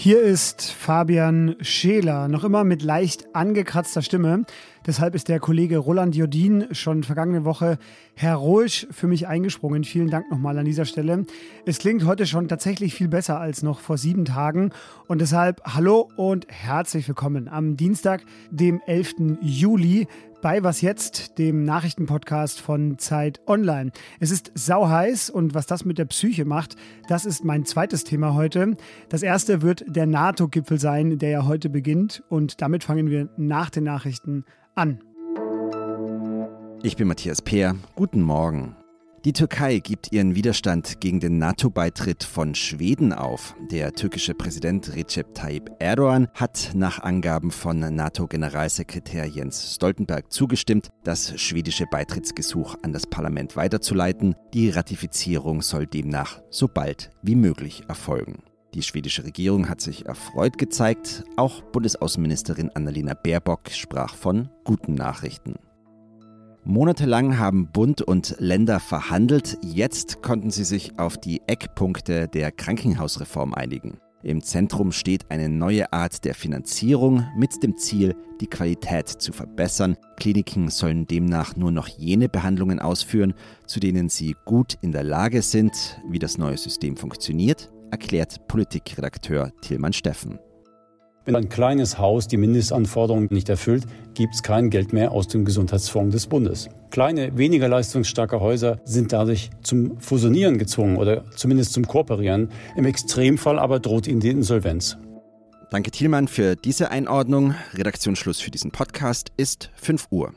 Hier ist Fabian Scheler, noch immer mit leicht angekratzter Stimme. Deshalb ist der Kollege Roland Jodin schon vergangene Woche heroisch für mich eingesprungen. Vielen Dank nochmal an dieser Stelle. Es klingt heute schon tatsächlich viel besser als noch vor sieben Tagen. Und deshalb hallo und herzlich willkommen am Dienstag, dem 11. Juli bei Was Jetzt, dem Nachrichtenpodcast von Zeit Online. Es ist sauheiß und was das mit der Psyche macht, das ist mein zweites Thema heute. Das erste wird der NATO-Gipfel sein, der ja heute beginnt und damit fangen wir nach den Nachrichten an. Ich bin Matthias Peer. Guten Morgen. Die Türkei gibt ihren Widerstand gegen den NATO-Beitritt von Schweden auf. Der türkische Präsident Recep Tayyip Erdogan hat nach Angaben von NATO-Generalsekretär Jens Stoltenberg zugestimmt, das schwedische Beitrittsgesuch an das Parlament weiterzuleiten. Die Ratifizierung soll demnach so bald wie möglich erfolgen. Die schwedische Regierung hat sich erfreut gezeigt. Auch Bundesaußenministerin Annalena Baerbock sprach von guten Nachrichten. Monatelang haben Bund und Länder verhandelt. Jetzt konnten sie sich auf die Eckpunkte der Krankenhausreform einigen. Im Zentrum steht eine neue Art der Finanzierung mit dem Ziel, die Qualität zu verbessern. Kliniken sollen demnach nur noch jene Behandlungen ausführen, zu denen sie gut in der Lage sind. Wie das neue System funktioniert, erklärt Politikredakteur Tilman Steffen. Wenn ein kleines Haus die Mindestanforderungen nicht erfüllt, gibt es kein Geld mehr aus dem Gesundheitsfonds des Bundes. Kleine, weniger leistungsstarke Häuser sind dadurch zum Fusionieren gezwungen oder zumindest zum Kooperieren. Im Extremfall aber droht ihnen die Insolvenz. Danke Thielmann für diese Einordnung. Redaktionsschluss für diesen Podcast ist 5 Uhr.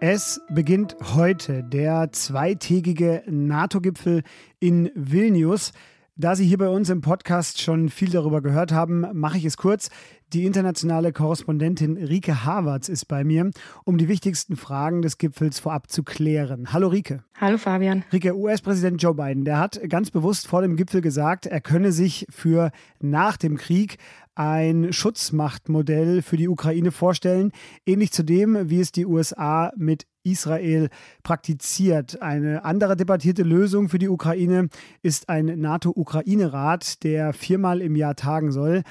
Es beginnt heute der zweitägige NATO-Gipfel in Vilnius. Da Sie hier bei uns im Podcast schon viel darüber gehört haben, mache ich es kurz. Die internationale Korrespondentin Rike Havertz ist bei mir, um die wichtigsten Fragen des Gipfels vorab zu klären. Hallo Rike. Hallo Fabian. Rike, US-Präsident Joe Biden, der hat ganz bewusst vor dem Gipfel gesagt, er könne sich für nach dem Krieg ein Schutzmachtmodell für die Ukraine vorstellen, ähnlich zu dem, wie es die USA mit Israel praktiziert. Eine andere debattierte Lösung für die Ukraine ist ein NATO-Ukraine-Rat, der viermal im Jahr tagen soll.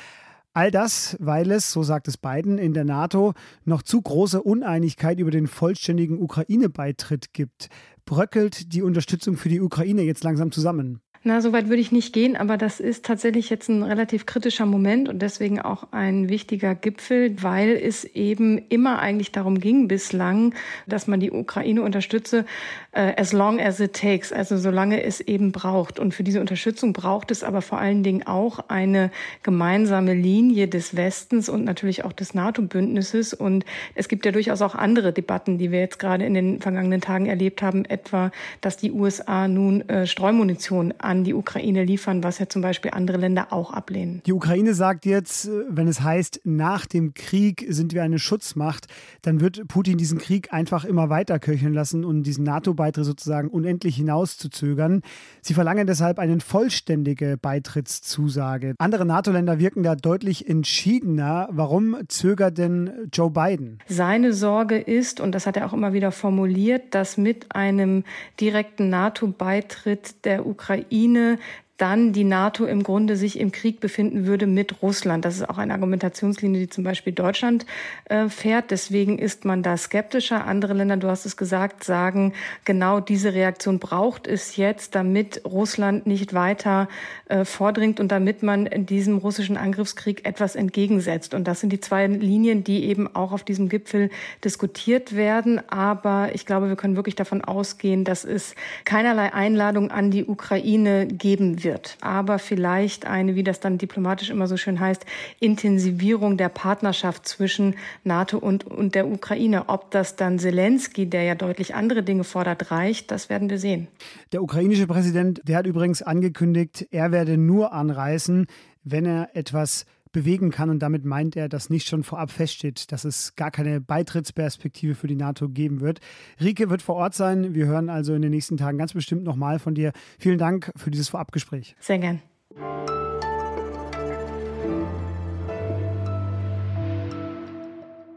All das, weil es, so sagt es Biden, in der NATO noch zu große Uneinigkeit über den vollständigen Ukraine-Beitritt gibt. Bröckelt die Unterstützung für die Ukraine jetzt langsam zusammen? Na, so weit würde ich nicht gehen, aber das ist tatsächlich jetzt ein relativ kritischer Moment und deswegen auch ein wichtiger Gipfel, weil es eben immer eigentlich darum ging bislang, dass man die Ukraine unterstütze, äh, as long as it takes, also solange es eben braucht. Und für diese Unterstützung braucht es aber vor allen Dingen auch eine gemeinsame Linie des Westens und natürlich auch des NATO-Bündnisses. Und es gibt ja durchaus auch andere Debatten, die wir jetzt gerade in den vergangenen Tagen erlebt haben, etwa, dass die USA nun äh, Streumunition an an die Ukraine liefern, was ja zum Beispiel andere Länder auch ablehnen. Die Ukraine sagt jetzt, wenn es heißt, nach dem Krieg sind wir eine Schutzmacht, dann wird Putin diesen Krieg einfach immer weiter köcheln lassen und diesen NATO-Beitritt sozusagen unendlich hinauszuzögern. Sie verlangen deshalb eine vollständige Beitrittszusage. Andere NATO-Länder wirken da deutlich entschiedener. Warum zögert denn Joe Biden? Seine Sorge ist, und das hat er auch immer wieder formuliert, dass mit einem direkten NATO-Beitritt der Ukraine Ukraine dann die NATO im Grunde sich im Krieg befinden würde mit Russland. Das ist auch eine Argumentationslinie, die zum Beispiel Deutschland äh, fährt. Deswegen ist man da skeptischer. Andere Länder, du hast es gesagt, sagen, genau diese Reaktion braucht es jetzt, damit Russland nicht weiter äh, vordringt und damit man diesem russischen Angriffskrieg etwas entgegensetzt. Und das sind die zwei Linien, die eben auch auf diesem Gipfel diskutiert werden. Aber ich glaube, wir können wirklich davon ausgehen, dass es keinerlei Einladung an die Ukraine geben wird wird, aber vielleicht eine, wie das dann diplomatisch immer so schön heißt, Intensivierung der Partnerschaft zwischen NATO und, und der Ukraine. Ob das dann Zelensky, der ja deutlich andere Dinge fordert, reicht, das werden wir sehen. Der ukrainische Präsident, der hat übrigens angekündigt, er werde nur anreisen, wenn er etwas bewegen kann. Und damit meint er, dass nicht schon vorab feststeht, dass es gar keine Beitrittsperspektive für die NATO geben wird. Rike wird vor Ort sein. Wir hören also in den nächsten Tagen ganz bestimmt nochmal von dir. Vielen Dank für dieses Vorabgespräch. Sehr gern.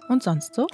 Und sonst so?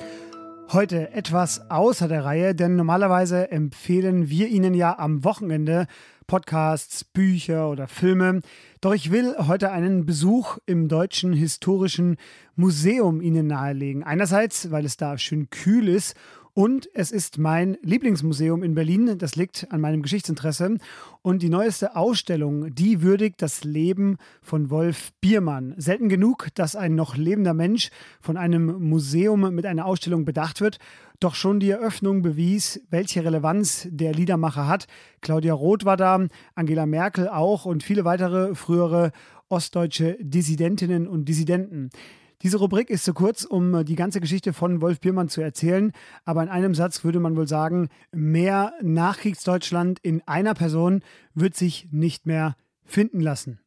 Heute etwas außer der Reihe, denn normalerweise empfehlen wir Ihnen ja am Wochenende Podcasts, Bücher oder Filme. Doch ich will heute einen Besuch im Deutschen Historischen Museum Ihnen nahelegen. Einerseits, weil es da schön kühl ist und es ist mein Lieblingsmuseum in Berlin. Das liegt an meinem Geschichtsinteresse. Und die neueste Ausstellung, die würdigt das Leben von Wolf Biermann. Selten genug, dass ein noch lebender Mensch von einem Museum mit einer Ausstellung bedacht wird. Doch schon die Eröffnung bewies, welche Relevanz der Liedermacher hat. Claudia Roth war da, Angela Merkel auch und viele weitere frühere ostdeutsche Dissidentinnen und Dissidenten. Diese Rubrik ist zu kurz, um äh, die ganze Geschichte von Wolf Biermann zu erzählen. Aber in einem Satz würde man wohl sagen, mehr Nachkriegsdeutschland in einer Person wird sich nicht mehr finden lassen.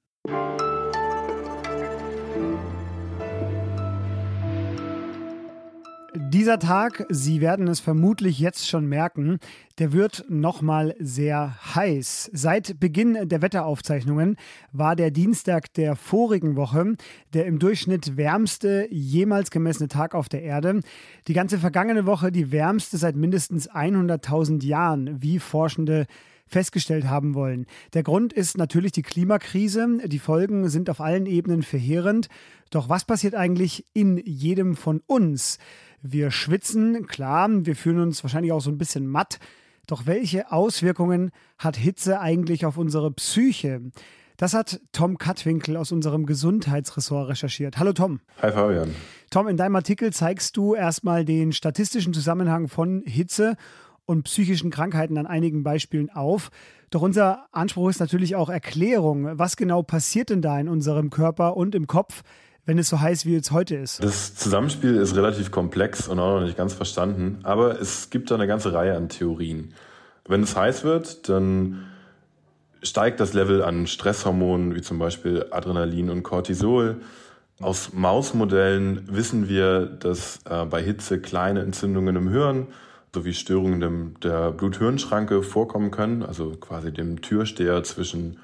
Dieser Tag, Sie werden es vermutlich jetzt schon merken, der wird nochmal sehr heiß. Seit Beginn der Wetteraufzeichnungen war der Dienstag der vorigen Woche der im Durchschnitt wärmste jemals gemessene Tag auf der Erde. Die ganze vergangene Woche die wärmste seit mindestens 100.000 Jahren, wie Forschende festgestellt haben wollen. Der Grund ist natürlich die Klimakrise. Die Folgen sind auf allen Ebenen verheerend. Doch was passiert eigentlich in jedem von uns? Wir schwitzen, klar, wir fühlen uns wahrscheinlich auch so ein bisschen matt. Doch welche Auswirkungen hat Hitze eigentlich auf unsere Psyche? Das hat Tom Kattwinkel aus unserem Gesundheitsressort recherchiert. Hallo Tom. Hi Fabian. Tom, in deinem Artikel zeigst du erstmal den statistischen Zusammenhang von Hitze und psychischen Krankheiten an einigen Beispielen auf. Doch unser Anspruch ist natürlich auch Erklärung. Was genau passiert denn da in unserem Körper und im Kopf, wenn es so heiß wie es heute ist? Das Zusammenspiel ist relativ komplex und auch noch nicht ganz verstanden, aber es gibt da eine ganze Reihe an Theorien. Wenn es heiß wird, dann steigt das Level an Stresshormonen wie zum Beispiel Adrenalin und Cortisol. Aus Mausmodellen wissen wir, dass äh, bei Hitze kleine Entzündungen im Hirn sowie Störungen der Blut-Hirn-Schranke vorkommen können, also quasi dem Türsteher zwischen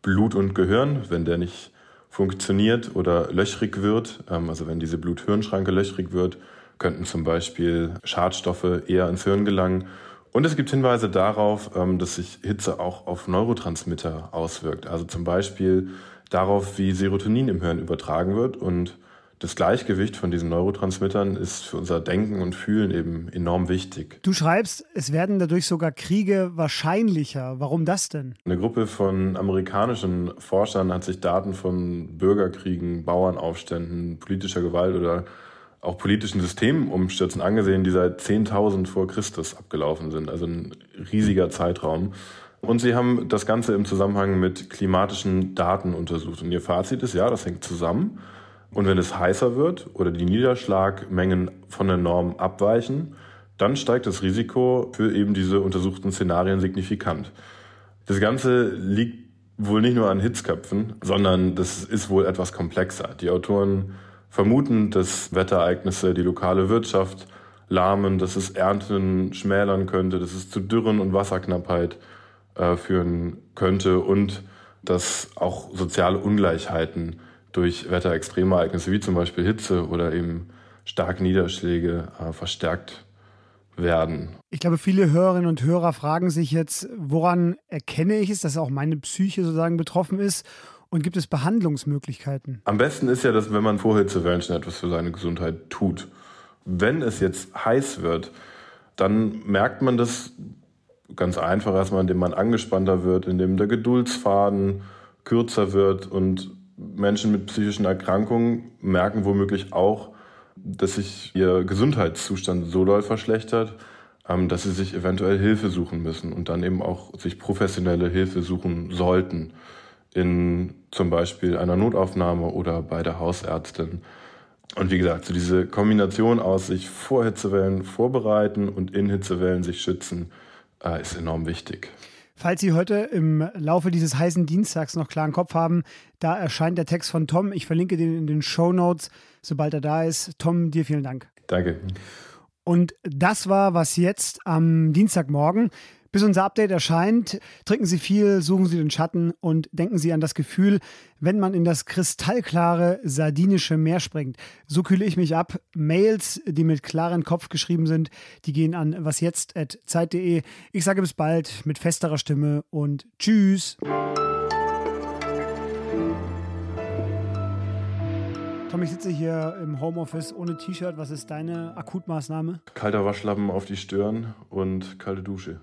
Blut und Gehirn, wenn der nicht funktioniert oder löchrig wird, ähm, also wenn diese Blut-Hirn-Schranke löchrig wird, könnten zum Beispiel Schadstoffe eher ins Hirn gelangen. Und es gibt Hinweise darauf, ähm, dass sich Hitze auch auf Neurotransmitter auswirkt. Also zum Beispiel darauf, wie Serotonin im Hirn übertragen wird und das Gleichgewicht von diesen Neurotransmittern ist für unser Denken und Fühlen eben enorm wichtig. Du schreibst, es werden dadurch sogar Kriege wahrscheinlicher. Warum das denn? Eine Gruppe von amerikanischen Forschern hat sich Daten von Bürgerkriegen, Bauernaufständen, politischer Gewalt oder auch politischen Systemumstürzen angesehen, die seit 10.000 vor Christus abgelaufen sind. Also ein riesiger Zeitraum. Und sie haben das Ganze im Zusammenhang mit klimatischen Daten untersucht. Und ihr Fazit ist, ja, das hängt zusammen. Und wenn es heißer wird oder die Niederschlagmengen von der Norm abweichen, dann steigt das Risiko für eben diese untersuchten Szenarien signifikant. Das Ganze liegt wohl nicht nur an Hitzköpfen, sondern das ist wohl etwas komplexer. Die Autoren vermuten, dass Wetterereignisse die lokale Wirtschaft lahmen, dass es Ernten schmälern könnte, dass es zu Dürren und Wasserknappheit äh, führen könnte und dass auch soziale Ungleichheiten durch Wetterextremereignisse wie zum Beispiel Hitze oder eben starke Niederschläge äh, verstärkt werden. Ich glaube, viele Hörerinnen und Hörer fragen sich jetzt, woran erkenne ich es, dass auch meine Psyche sozusagen betroffen ist? Und gibt es Behandlungsmöglichkeiten? Am besten ist ja, dass wenn man vor Hitzewellen schon etwas für seine Gesundheit tut. Wenn es jetzt heiß wird, dann merkt man das ganz einfach erstmal, indem man angespannter wird, indem der Geduldsfaden kürzer wird und Menschen mit psychischen Erkrankungen merken womöglich auch, dass sich ihr Gesundheitszustand so doll verschlechtert, ähm, dass sie sich eventuell Hilfe suchen müssen und dann eben auch sich professionelle Hilfe suchen sollten. In zum Beispiel einer Notaufnahme oder bei der Hausärztin. Und wie gesagt, so diese Kombination aus sich vor Hitzewellen vorbereiten und in Hitzewellen sich schützen, äh, ist enorm wichtig. Falls Sie heute im Laufe dieses heißen Dienstags noch klaren Kopf haben, da erscheint der Text von Tom. Ich verlinke den in den Show Notes, sobald er da ist. Tom, dir vielen Dank. Danke. Und das war was jetzt am Dienstagmorgen. Bis unser Update erscheint, trinken Sie viel, suchen Sie den Schatten und denken Sie an das Gefühl, wenn man in das kristallklare sardinische Meer springt. So kühle ich mich ab. Mails, die mit klarem Kopf geschrieben sind, die gehen an wasjetzt.zeit.de. Ich sage bis bald mit festerer Stimme und tschüss. Tom, ich sitze hier im Homeoffice ohne T-Shirt. Was ist deine Akutmaßnahme? Kalter Waschlappen auf die Stirn und kalte Dusche.